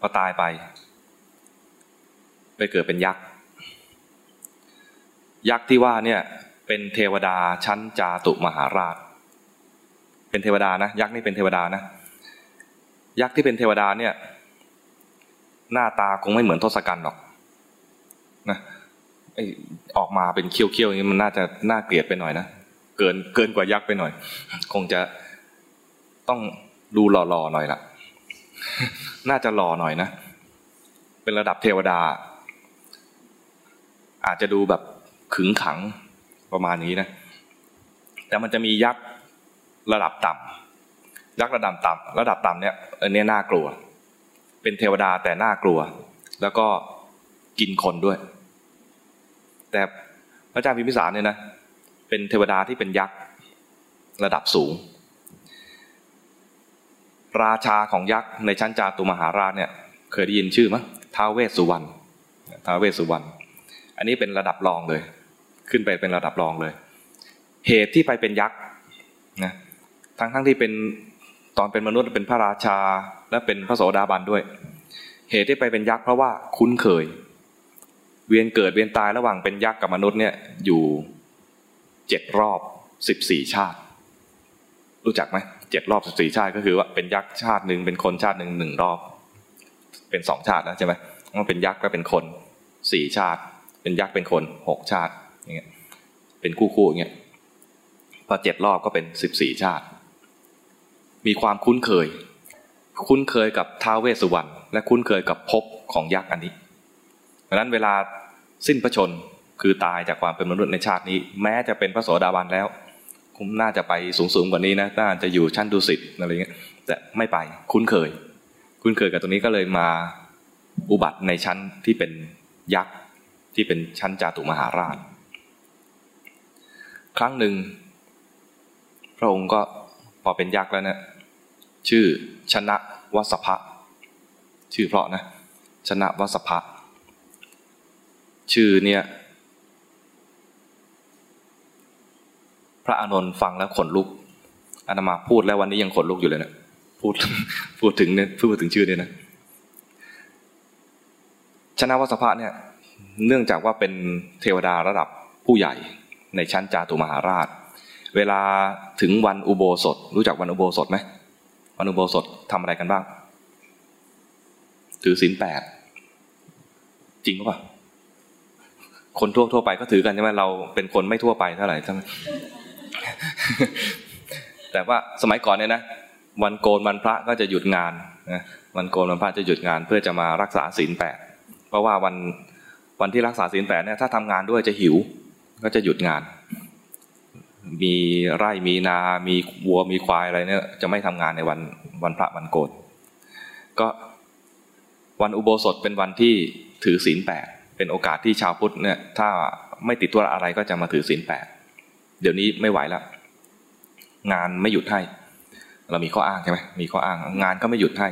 พอตายไป ไปเกิดเป็นยักษ์ ยักษ์ที่ว่าเนี่ยเป็นเทวดาชั้นจาตุมหาราช เป็นเทวดานะยักษ์นี่เป็นเทวดานะ ยักษ์ที่เป็นเทวดาเนี่ย หน้าตาคงไม่เหมือนทศกัณฐ์หรอกนะออกมาเป็นเคี้ยวๆอย่างนี้มันน่าจะน่าเกลียดไปหน่อยนะเกินเกินกว่ายักษ์ไปหน่อย คงจะต้องดูหล่อๆหน่อยละ น่าจะหล่อหน่อยนะ เป็นระดับเทวดา อาจจะดูแบบขึงขังประมาณนี้นะ แต่มันจะมียักษ์ระดับต่ำยักษ์ระดับต่ำระดับต่ำเนี่ยอันนี้น่ากลัว เป็นเทวดาแต่น่ากลัว แล้วก็กินคนด้วย แต่พระเจ้าพิมพิสารเนี่ยนะเป็นเทวดาที่เป็นยักษ์ระดับสูง ราชาของยักษ์ในชั้นจาตุมหาราชเนี่ยเคยได้ยินชื่อมั้ยท้าวเวสสุวรรณท้าวเวสสุวรรณอันนี้เป็นระดับรองเลย ขึ้นไปเป็นระดับรองเลย เหตุที่ไปเป็นยักษ์นะทั้งทั้งที่เป็นตอนเป็นมนุษย์เป็นพระราชาและเป็นพระโสดาบันด้วย เหตุที่ไปเป็นยักษ์เพราะว่าคุ้นเคย เวียนเกิดเวียนตายระหว่างเป็นยักษ์กับมนุษย์เนี่ยอยู่เจ็ดรอบสิบสี่ชาติ รู้จักไหม เจ็ดรอบสิบสี่ชาติก็คือว่าเป็นยักษ์ชาติหนึ่งเป็นคนชาติหนึ่งหนึ่งรอบ เป็นสองชาติแล้วใช่ไหมมันเป็นยักษ์ก็เป็นคนสี่ชาติ เป็นยักษ์เป็นคนหกชาติอย่างเงี้ยเป็นคู่คู่อย่างเงี้ยพอเจ็ดรอบก็เป็นสิบสี่ชาติ มีความคุ้นเคย คุ้นเคยกับท้าวเวสสุวรรณและคุ้นเคยกับภพของยักษ์อันนี้ดังนั้นเวลาสิ้นพระชนคือตายจากความเป็นมนุษย์ในชาตินี้ แม้จะเป็นพระโสดาบันแล้ว คงน่าจะไปสูงสูงกว่านี้นะน่าจะอยู่ชั้นดุสิตอะไรเงี้ยแต่ไม่ไปคุ้นเคย คุ้นเคยกับตรงนี้ก็เลยมาอุบัติในชั้นที่เป็นยักษ์ที่เป็นชั้นจาตุมหาราช ครั้งหนึ่ง พระองค์ก็พอเป็นยักษ์แล้วเนะี่ยชื่อชนะวสภะชื่อเพราะนะ ชนะวสภะชื่อเนี่ย ระอานนท์ฟังแล้วขนลุกอาตมาพูดแล้ววันนี้ยังขนลุกอยู่เลยนะพูดพูดถึงเนี่ยพูดถึงชื่อเนี่ยนะชนะวสภะเนี่ยเนื่องจากว่าเป็นเทวดาระดับผู้ใหญ่ในชั้นจาตุมหาราช เวลาถึงวันอุโบสถ รู้จักวันอุโบสถไหมวันอุโบสถทำอะไรกันบ้าง ถือศีลแปดจริงหรือเปล่าคนทั่วทั่วไปก็ถือกันใช่ไหมเราเป็นคนไม่ทั่วไปเท่าไหร่ใช่ไหม แต่ว่าสมัยก่อนเนี่ยนะวันโกนวันพระก็จะหยุดงานนะวันโกนวันพระจะหยุดงานเพื่อจะมารักษาศีลแปดเพราะว่าวันวันที่รักษาศีลแปดเนี่ยถ้าทำงานด้วยจะหิว ก็จะหยุดงาน มีไร่มีนา มีวัวมีควายอะไรเนี่ยจะไม่ทำงานในวันวันพระวันโกนก็วันอุโบสถเป็นวันที่ถือศีลแปดเป็นโอกาสที่ชาวพุทธเนี่ยถ้าไม่ติดตัวอะไรก็จะมาถือศีลแปด เดี๋ยวนี้ไม่ไหวแล้วงานไม่หยุดให้ เรามีข้ออ้างใช่ไหมมีข้ออ้าง งานก็ไม่หยุดให้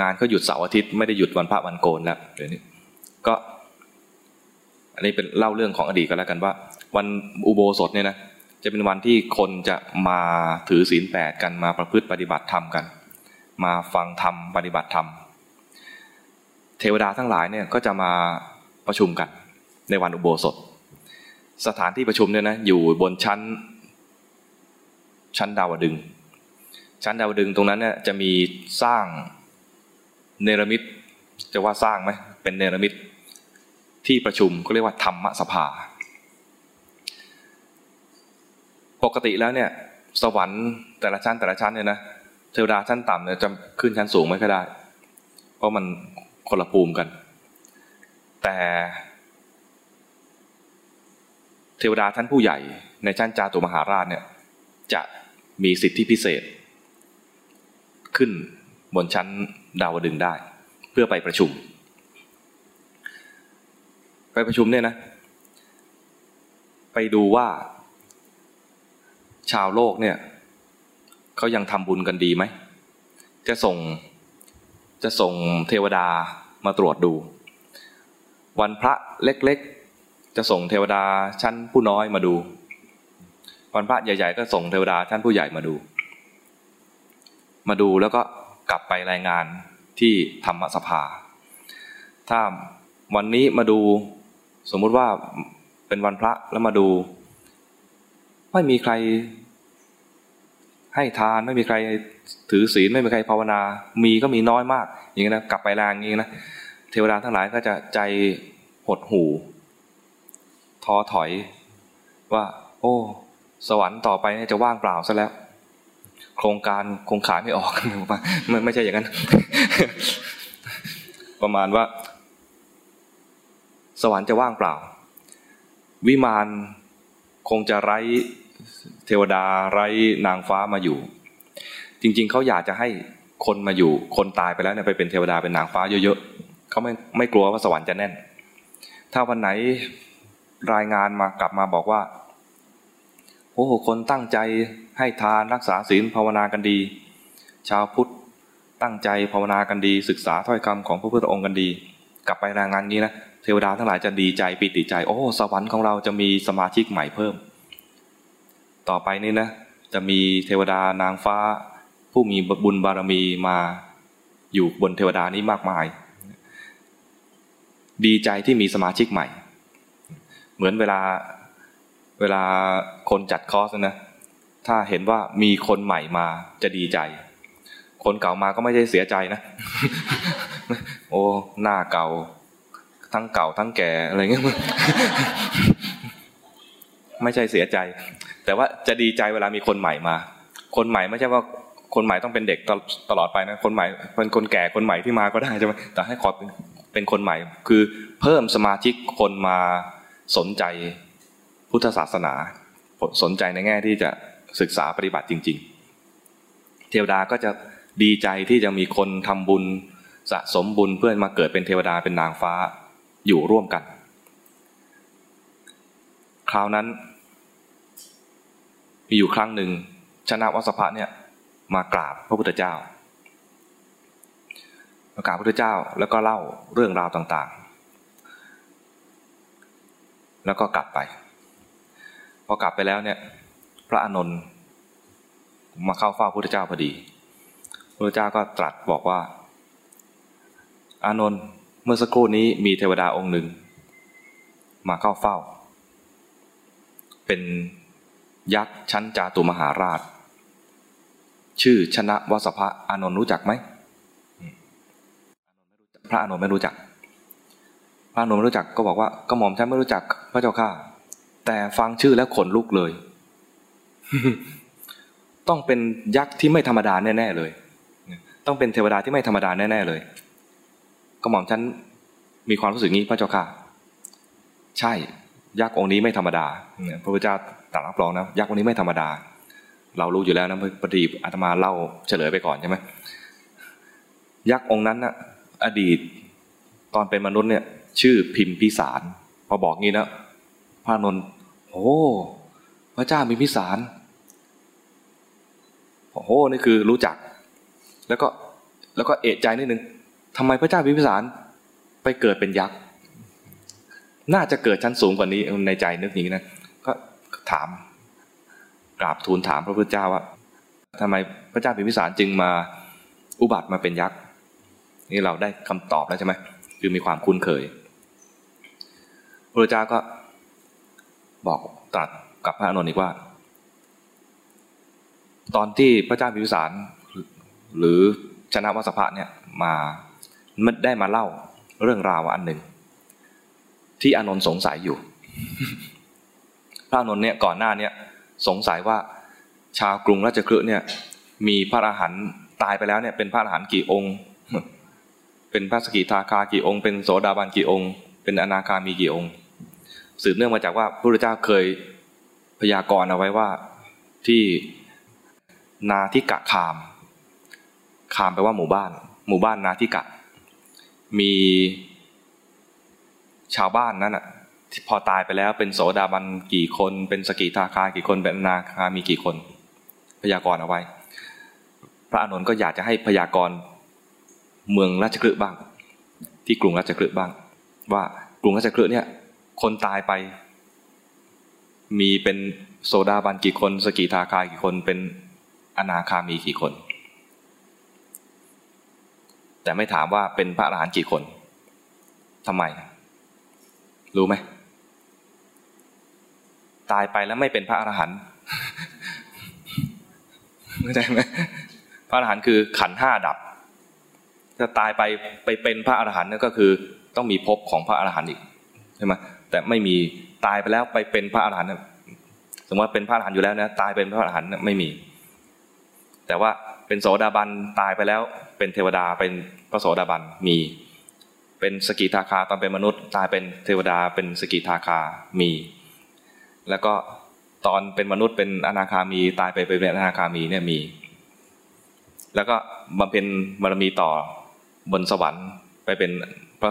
งานก็หยุดเสาร์อาทิตย์ไม่ได้หยุดวันพระวันโกนแล้วเดี๋ยวนี้ ก็ อันนี้เป็นเล่าเรื่องของอดีตกันแล้วกันว่า วันอุโบสถเนี่ยนะจะเป็นวันที่คนจะมาถือศีลแปดกันมาประพฤติปฏิบัติธรรมกัน มาฟังธรรมปฏิบัติธรรมเทวดาทั้งหลายเนี่ยก็จะมาประชุมกันในวันอุโบสถ สถานที่ประชุมเนี่ยนะอยู่บนชั้น ชั้นดาวดึง ชั้นดาวดึงตรงนั้นเนี่ยจะมีสร้างเนรมิตจะว่าสร้างไหมเป็นเนรมิตที่ประชุมก็เรียกว่าธรรมสภา ปกติแล้วเนี่ย สวรรค์แต่ละชั้นแต่ละชั้นเนี่ยนะเทวดาชั้นต่ำเนี่ยจะขึ้นชั้นสูงไม่ค่อยได้ เพราะมันคนละภูมิกัน แต่ ทวดาท่านผู้ใหญ่ในชั้นจาตุมหาราชเนี่ยจะมีสิทธิพิเศษ ขึ้นบนชั้นดาวดึงได้ เพื่อไปประชุม ไปประชุมเนี่ยนะ ไปดูว่า ชาวโลกเนี่ยเขายังทำบุญกันดีไหม จะส่งจะส่งเทวดามาตรวจดู วันพระเล็กๆ จะส่งเทวดาชั้นผู้น้อยมาดูวันพระใหญ่ ๆ ก็ส่งเทวดาชั้นผู้ใหญ่มาดู มาดูแล้วก็กลับไปรายงานที่ธรรมสภา ถ้าวันนี้มาดูสมมุติว่าเป็นวันพระแล้วมาดู ไม่มีใครให้ทานไม่มีใครถือศีลไม่มีใครภาวนา มีก็มีน้อยมาก อย่างนี้นะกลับไปแรงอย่างนี้นะเทวดาทั้งหลายก็จะใจหดหู่ ท้อถอย ว่า โอ้ สวรรค์ต่อไปจะว่างเปล่าซะแล้ว โครงการคงขายไม่ออกไม่ไม่ใช่อย่างนั้น ประมาณว่า สวรรค์จะว่างเปล่า วิมานคงจะไร้เทวดาไร้นางฟ้ามาอยู่ จริง ๆเขาอยากจะให้คนมาอยู่ คนตายไปแล้วเนี่ยไปเป็นเทวดาเป็นนางฟ้าเยอะๆเขาไม่ไม่กลัวว่าสวรรค์จะแน่น ถ้าวันไหน รายงานมากลับมาบอกว่าโอ้คนตั้งใจให้ทานรักษาศีลภาวนากันดี ชาวพุทธตั้งใจภาวนากันดี ศึกษาถ้อยคำของพระพุทธองค์กันดี กลับไปรายงานนี้นะเทวดาทั้งหลายจะดีใจปีติใจโอ้สวรรค์ของเราจะมีสมาชิกใหม่เพิ่ม ต่อไปนี้นะจะมีเทวดานางฟ้า ผู้มีบุญบารมีมาอยู่บนเทวดานี้มากมาย ดีใจที่มีสมาชิกใหม่ เหมือนเวลาเวลาคนจัดคอร์สนะถ้าเห็นว่ามีคนใหม่มาจะดีใจ คนเก่ามาก็ไม่ได้เสียใจนะ โอ้หน้าเก่า ทั้งเก่าทั้งแก่อะไรเงี้ยไม่ใช่เสียใจ แต่ว่าจะดีใจเวลามีคนใหม่มา คนใหม่ไม่ใช่ว่าคนใหม่ต้องเป็นเด็กตลอดไปนะคนใหม่เป็นคนแก่คนใหม่ที่มาก็ได้ใช่ไหมแต่ให้ขอเป็นเป็นคนใหม่ คือเพิ่มสมาชิกคนมา สนใจพุทธศาสนา สนใจในแง่ที่จะศึกษาปฏิบัติจริง ๆ เทวดาก็จะดีใจที่จะมีคนทำบุญสะสมบุญเพื่อมาเกิดเป็นเทวดาเป็นนางฟ้าอยู่ร่วมกัน คราวนั้น มีอยู่ครั้งหนึ่ง ชนะวัสภะเนี่ยมากราบพระพุทธเจ้า มากราบพระพุทธเจ้าแล้วก็เล่าเรื่องราวต่างๆ แล้วก็กลับไป พอกลับไปแล้วเนี่ย พระอานนท์มาเข้าเฝ้าพระพุทธเจ้าพอดีพระพุทธเจ้าก็ตรัสบอกว่า อานนท์เมื่อสักครู่นี้มีเทวดาองค์หนึ่ง มาเข้าเฝ้า เป็นยักษ์ชั้นจาตุมหาราช ชื่อชนะวสภะอานนท์รู้จักไหมพระอานนท์ไม่รู้จัก พระนนท์ไม่รู้จักก็บอกว่าก็หม่อมฉันไม่รู้จักพระเจ้าข้าแต่ฟังชื่อแล้วขนลุกเลย ต้องเป็นยักษ์ที่ไม่ธรรมดาแน่ๆเลย ต้องเป็นเทวดาที่ไม่ธรรมดาแน่ๆเลยก็หม่อมฉันมีความรู้สึกนี้พระเจ้าค่ะใช่ยักษ์องค์นี้ไม่ธรรมดาพระพุทธเจ้าตรัสรับรองนะยักษ์องค์นี้ไม่ธรรมดา เรารู้อยู่แล้วนะพอดีอาตมาเล่าเฉลยไปก่อนใช่ไหมยักษ์องค์นั้นนะอดีตตอนเป็นมนุษย์เนี่ย ชื่อพิมพิสาร พอบอกงี้นะพระนนท์โอ้พระเจ้ามีพิสารโอ้โหนี่คือรู้จัก แล้วก็แล้วก็เอะใจนิดนึงทำไมพระเจ้าพิมพิสารไปเกิดเป็นยักษ์น่าจะเกิดชั้นสูงกว่านี้ในใจนึกอย่างนี้นะก็ถามกราบทูลถามพระพุทธเจ้าว่าทำไมพระเจ้าพิมพิสารจึงมาอุบัติมาเป็นยักษ์นี่เราได้คำตอบแล้วใช่ไหมคือมีความคุ้นเคย พระเจ้าก็บอกตรัสกับพระอนุนอีกว่า ตอนที่พระเจ้าพิมพิสารหรือชนะวัสภะเนี่ยมามันได้มาเล่าเรื่องราวอันหนึ่ง ที่อนนท์สงสัยอยู่ พระอนุนเนี่ยก่อนหน้าเนี่ยสงสัยว่าชาวกรุงราชคฤห์เนี่ย มีพระอรหันต์ตายไปแล้วเนี่ยเป็นพระอรหันต์กี่องค์ เป็นพระสกิทาคากี่องค์ เป็นโสดาบันกี่องค์ เป็นอนาคามีกี่องค์ สืบเนื่องมาจากว่าพระพุทธเจ้าเคยพยากรณ์เอาไว้ว่าที่นาทิกะคาม คามแปลว่าหมู่บ้าน หมู่บ้านนาทิกะ มีชาวบ้านนั้นอะพอตายไปแล้วเป็นโสดาบันกี่คน เป็นสกิทาคากี่คนเป็นนาคามีกี่คน พยากรณ์เอาไว้ พระอนุนก็อยากจะให้พยากรณ์เมืองราชกฤห์บ้าง ที่กรุงราชกฤห์บ้าง ว่ากรุงราชกฤห์เนี่ย คนตายไป มีเป็นโซดาบันกี่คน สกิทาคายกี่คนเป็นอนาคามีกี่คน แต่ไม่ถามว่าเป็นพระอรหันต์กี่คนทำไม รู้ไหม ตายไปแล้วไม่เป็นพระอรหันต์เข้าใจไหมพระอรหันต์คือขันห้าดับจะตายไปไปเป็นพระอรหันต์นั่นก็คือ ต้องมีภพของพระอรหันต์อีกใช่ไหม แต่ไม่มีตายไปแล้วไปเป็นพระอรหันต์สมมติว่าเป็นพระอรหันต์อยู่แล้วนะตายเป็นพระอรหันต์ไม่มี แต่ว่าเป็นโสดาบันตายไปแล้ว เป็นเทวดาเป็นพระโสดาบันมี เป็นสกิทาคาตอนเป็นมนุษย์ ตายเป็นเทวดาเป็นสกิทาคามี แล้วก็ตอนเป็นมนุษย์เป็นอนาคามี ตายไปเป็นอนาคามีเนี่ยมี แล้วก็บำเพ็ญบารมีต่อบนสวรรค์ไปเป็นพระ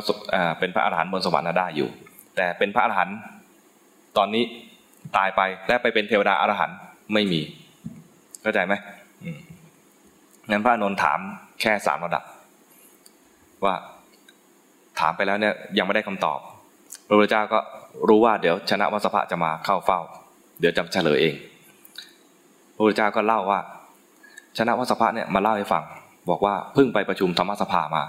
เป็นพระอรหันต์บนสวรรค์ได้อยู่ แต่เป็นพระอรหันต์ตอนนี้ตายไปและไปเป็นเทวดาอรหันต์ไม่มี เข้าใจไหมงั้นพระนนท์ถามแค่สามระดับ ว่าถามไปแล้วเนี่ยยังไม่ได้คำตอบ พระพุทธเจ้าก็รู้ว่าเดี๋ยวชนะวัสภะจะมาเข้าเฝ้า เดี๋ยวจะเฉลยเอง พระพุทธเจ้าก็เล่าว่า ชนะวัสภะเนี่ยมาเล่าให้ฟัง บอกว่าเพิ่งไปประชุมธรรมสภามา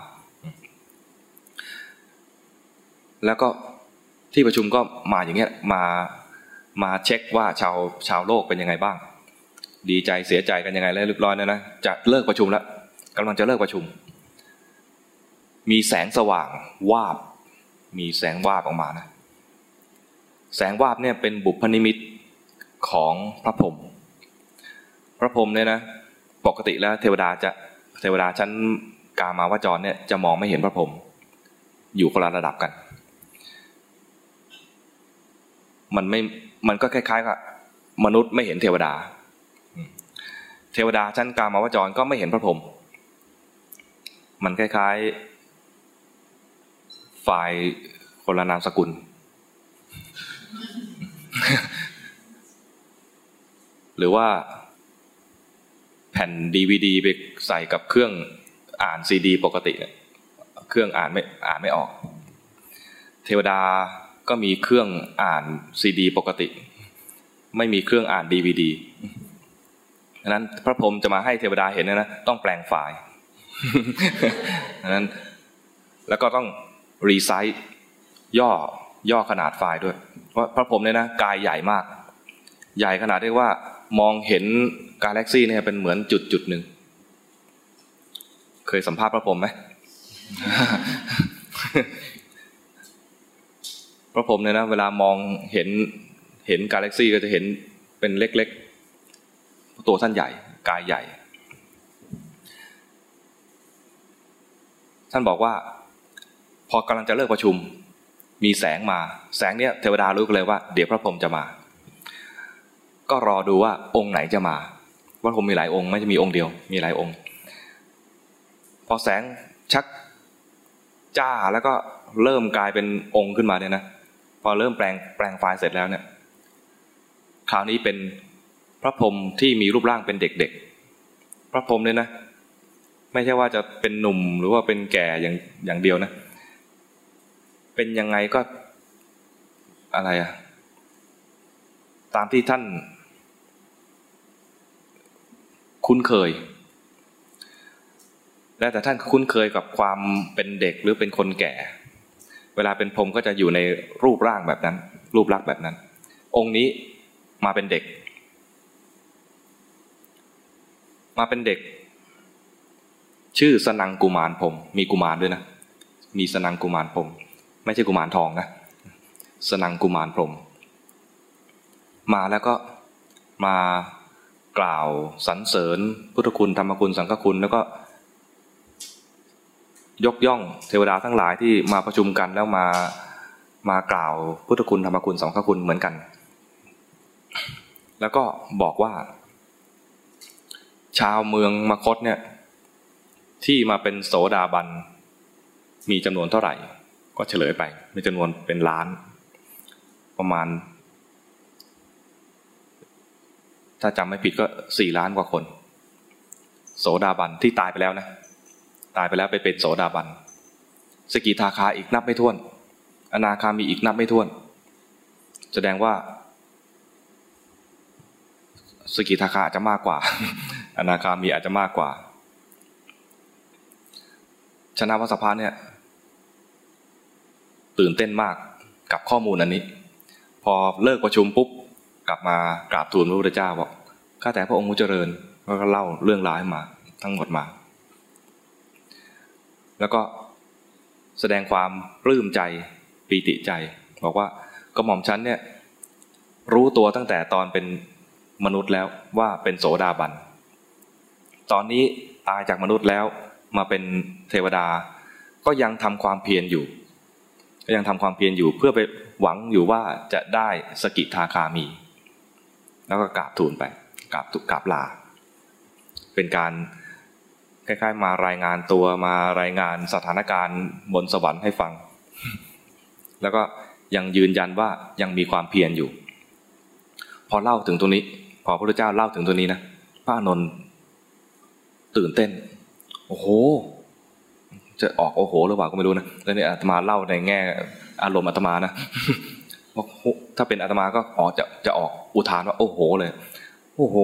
แล้วก็ ที่ประชุมก็มาอย่างเงี้ยมามาเช็คว่าชาวชาวโลกเป็นยังไงบ้าง ดีใจเสียใจกันยังไงแล้วเรียบร้อยแล้วนะจะเลิกประชุมแล้วกำลังจะเลิกประชุม มีแสงสว่างวาบ มีแสงวาบออกมานะแสงวาบเนี่ยเป็นบุพนิมิตของพระพรหมพระพรหมเนี่ยนะปกติแล้วเทวดาจะเทวดาชั้นกามาวจรเนี่ยจะมองไม่เห็นพระพรหมอยู่คนละระดับกัน มันไม่มันก็คล้ายๆกับมนุษย์ไม่เห็นเทวดา เทวดาชั้นกามาวจรก็ไม่เห็นพระพรหมมันคล้ายๆฝ่ายคนละนามสกุล หรือว่าแผ่นดีวดีไปใส่กับเครื่องอ่านซีดี ปกติเนี่ยเครื่องอ่านไม่อ่านไม่ออก เทวดา ก็มีเครื่องอ่านซีดี ปกติ ไม่มีเครื่องอ่านดีวดีดังนั้นพระพรหมจะมาให้เทวดาเห็นนะต้องแปลงไฟล์ดังนั้นแล้วก็ต้องรีไซต์ย่อย่อขนาดไฟล์ด้วยเพราะพระพรหมเนี่ยนะกายใหญ่มาก ใหญ่ขนาดที่ว่ามองเห็นกาแล็กซี่เนี่ยเป็นเหมือนจุดจุดหนึ่งเคยสัมภาษณ์พระพรหมไหม พระพรหมเนี่ยนะเวลามองเห็นเห็นกาแล็กซี่ก็จะเห็นเป็นเล็กๆตัวท่านใหญ่กายใหญ่ ท่านบอกว่า พอกำลังจะเลิกประชุม มีแสงมา แสงเนี้ยเทวดารู้กันเลยว่าเดี๋ยวพระพรหมจะมา ก็รอดูว่าองค์ไหนจะมาว่าผมมีหลายองค์ไม่จะมีองค์เดียว มีหลายองค์ พอแสงชักจ้าแล้วก็เริ่มกลายเป็นองค์ขึ้นมาเนี่ยนะ พอเริ่มแปลงแปลงไฟล์เสร็จแล้วเนี่ย คราวนี้เป็นพระพรหมที่มีรูปร่างเป็นเด็กๆ พระพรหมเนี่ยนะ ไม่ใช่ว่าจะเป็นหนุ่มหรือว่าเป็นแก่อย่างอย่างเดียวนะ เป็นยังไงก็อะไรอะตามที่ท่าน คุ้นเคย และแต่ท่านคุ้นเคยกับความเป็นเด็กหรือเป็นคนแก่ เวลาเป็นพรมก็จะอยู่ในรูปร่างแบบนั้น รูปลักษณ์แบบนั้น องค์นี้มาเป็นเด็ก มาเป็นเด็ก ชื่อสนังกุมารพรมมีกุมารด้วยนะ มีสนังกุมารพรมไม่ใช่กุมารทองนะ สนังกุมารพรมมาแล้วก็มากล่าวสรรเสริญพุทธคุณธรรมคุณสังฆคุณแล้วก็ ยกย่องเทวดาทั้งหลายที่มาประชุมกันแล้วมามากล่าวพุทธคุณธรรมคุณสังฆคุณเหมือนกัน แล้วก็บอกว่า ชาวเมืองมคตเนี่ย ที่มาเป็นโสดาบัน มีจำนวนเท่าไหร่ ก็เฉลยไป มีจำนวนเป็นล้าน ประมาณ ถ้าจำไม่ผิดก็สี่ล้านกว่าคน โสดาบันที่ตายไปแล้วนะ ตายไปแล้วไปเป็นโสดาบัน สกิทาคาอีกนับไม่ถ้วน อนาคามีอีกนับไม่ถ้วน แสดงว่า สกิทาคาอาจจะมากกว่า อนาคามีอาจจะมากกว่า ชนะวัสพะเนี่ย ตื่นเต้นมากกับข้อมูลอันนี้ พอเลิกประชุมปุ๊บกลับมากราบทูลพระพุทธเจ้าบอกข้าแต่พระองค์มุจเจริญก็เล่าเรื่องราวให้มา ทั้งหมดมา แล้วก็แสดงความปลื้มใจปีติใจ บอกว่ากระหม่อมชั้นเนี่ยรู้ตัวตั้งแต่ตอนเป็นมนุษย์แล้วว่าเป็นโสดาบัน ตอนนี้ตายจากมนุษย์แล้วมาเป็นเทวดา ก็ยังทำความเพียรอยู่ ก็ยังทำความเพียรอยู่เพื่อไปหวังอยู่ว่าจะได้สกิทาคามี แล้วก็กราบทูลไปกราบกราบลา เป็นการ คล้าย ๆ มารายงานตัวมารายงานสถานการณ์บนสวรรค์ให้ฟัง แล้วก็ยังยืนยันว่ายังมีความเพียรอยู่ พอเล่าถึงตรงนี้ พอพระพุทธเจ้าเล่าถึงตรงนี้นะพระนนท์ตื่นเต้น โอ้โห จะออกโอ้โหหรือเปล่าก็ไม่รู้นะแล้วเนี่ยอาตมาเล่าในแง่ อารมณ์อาตมานะถ้าเป็นอาตมาก็ออกจะจะออกอุทานว่าโอ้โหเลย โอ้โห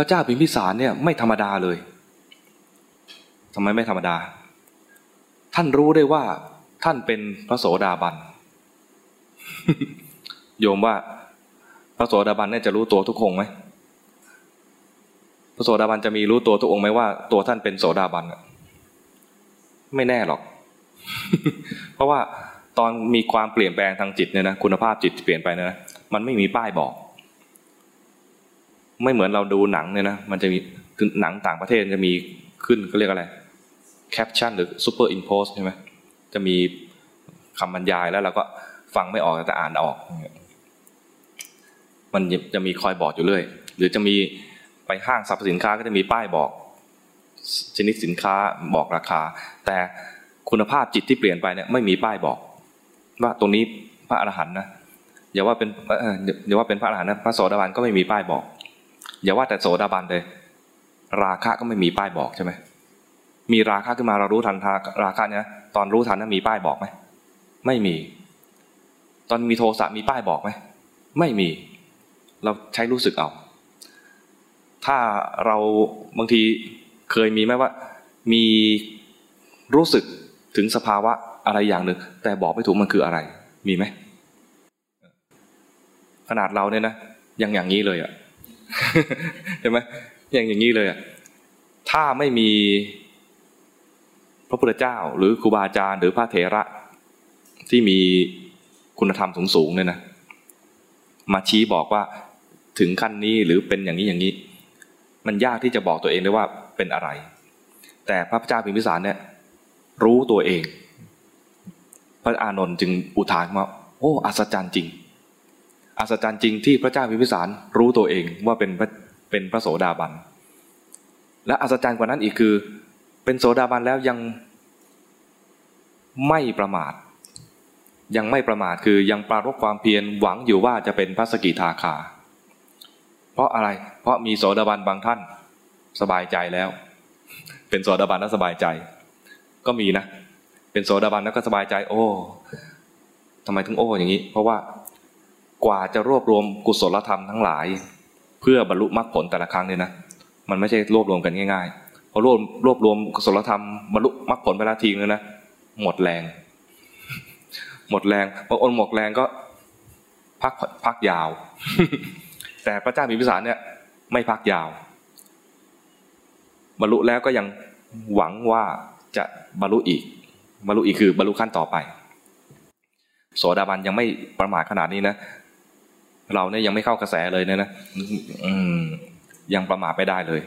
พระเจ้าพิมพิสารเนี่ยไม่ธรรมดาเลยทำไมไม่ธรรมดา ท่านรู้ได้ว่าท่านเป็นพระโสดาบัน โยมว่าพระโสดาบันเนี่ยจะรู้ตัวทุกองไหมพระโสดาบันจะมีรู้ตัวทุกองไหมว่า ตัวท่านเป็นโสดาบันไม่แน่หรอก เพราะว่าตอนมีความเปลี่ยนแปลงทางจิตเนี่ยนะคุณภาพจิตเปลี่ยนไปนะมันไม่มีป้ายบอก ไม่เหมือนเราดูหนังเนี่ยนะมันจะมีหนังต่างประเทศจะมีขึ้นก็เรียกอะไรแคปชั่นหรือ superimpose ใช่ไหมจะมีคำบรรยายแล้วเราก็ฟังไม่ออกแต่อ่านออก มันจะมีคอยบอกอยู่เรื่อย หรือจะมีไปห้างสรรพสินค้าก็จะมีป้ายบอก ชนิดสินค้าบอกราคา แต่คุณภาพจิตที่เปลี่ยนไปเนี่ยไม่มีป้ายบอก ว่าตรงนี้พระอรหันต์นะอย่าว่าเป็นอย่าว่าเป็นพระอรหันต์นะพระโสดาบันก็ไม่มีป้ายบอก อย่าว่าแต่โสดาบันเลย ราคะก็ไม่มีป้ายบอกใช่ไหมมีราคะขึ้นมาเรารู้ทันราคะเนี่ยตอนรู้ทันนั้นมีป้ายบอกไหมไม่มี ตอนมีโทสะมีป้ายบอกไหมไม่มี เราใช้รู้สึกเอา ถ้าเราบางทีเคยมีไหมว่า มีรู้สึกถึงสภาวะอะไรอย่างหนึ่งแต่บอกไม่ถูกมันคืออะไร มีไหมขนาดเราเนี่ยนะยังอย่างนี้เลยอะ เห็นไหมยังอย่างนี้เลยอะถ้าไม่มีพระพุทธเจ้า หรือครูบาอาจารย์หรือพระเถระที่มีคุณธรรมสูงๆเนี่ยนะมาชี้บอกว่าถึงขั้นนี้หรือเป็นอย่างนี้อย่างนี้ มันยากที่จะบอกตัวเองได้ว่าเป็นอะไร แต่พระพเจ้าพิมพิสารเนี่ย รู้ตัวเอง พระอานนท์จึงอุทานว่าโอ้อัศจรรย์จริง อัศจรรย์จริงที่พระเจ้าพิมพิสารรู้ตัวเองว่าเป็นเป็นพระโสดาบัน และอัศจรรย์กว่านั้นอีกคือ เป็นโสดาบันแล้วยังไม่ประมาท ยังไม่ประมาทคือยังปรารบความเพียรหวังอยู่ว่าจะเป็นพระสกิทาคา เพราะอะไรเพราะมีโสดาบันบางท่านสบายใจแล้ว เป็นโสดาบันแล้วสบายใจ ก็มีนะ เป็นโสดาบันแล้วก็สบายใจ โอ้ทำไมถึงโอ้อย่างนี้ เพราะว่า กว่าจะรวบรวมกุศลธรรมทั้งหลาย เพื่อบรรลุมรรคผลแต่ละครั้งเนี่ยนะมันไม่ใช่รวบรวมกันง่ายๆพอรวบรวบรวมกุศลธรรมบรรลุมรรคผลไปละทีนึงนะหมดแรง หมดแรงพออนหมดแรงก็พักพักยาว แต่พระเจ้าพิมพิสารเนี่ยไม่พักยาว บรรลุแล้วก็ยังหวังว่าจะบรรลุอีก บรรลุอีกคือบรรลุขั้นต่อไป โสดาบันยังไม่ประมาทขนาดนี้นะ เราเนี่ยยังไม่เข้ากระแสเลยเนี่ยนะยังประมาทไม่ได้เลย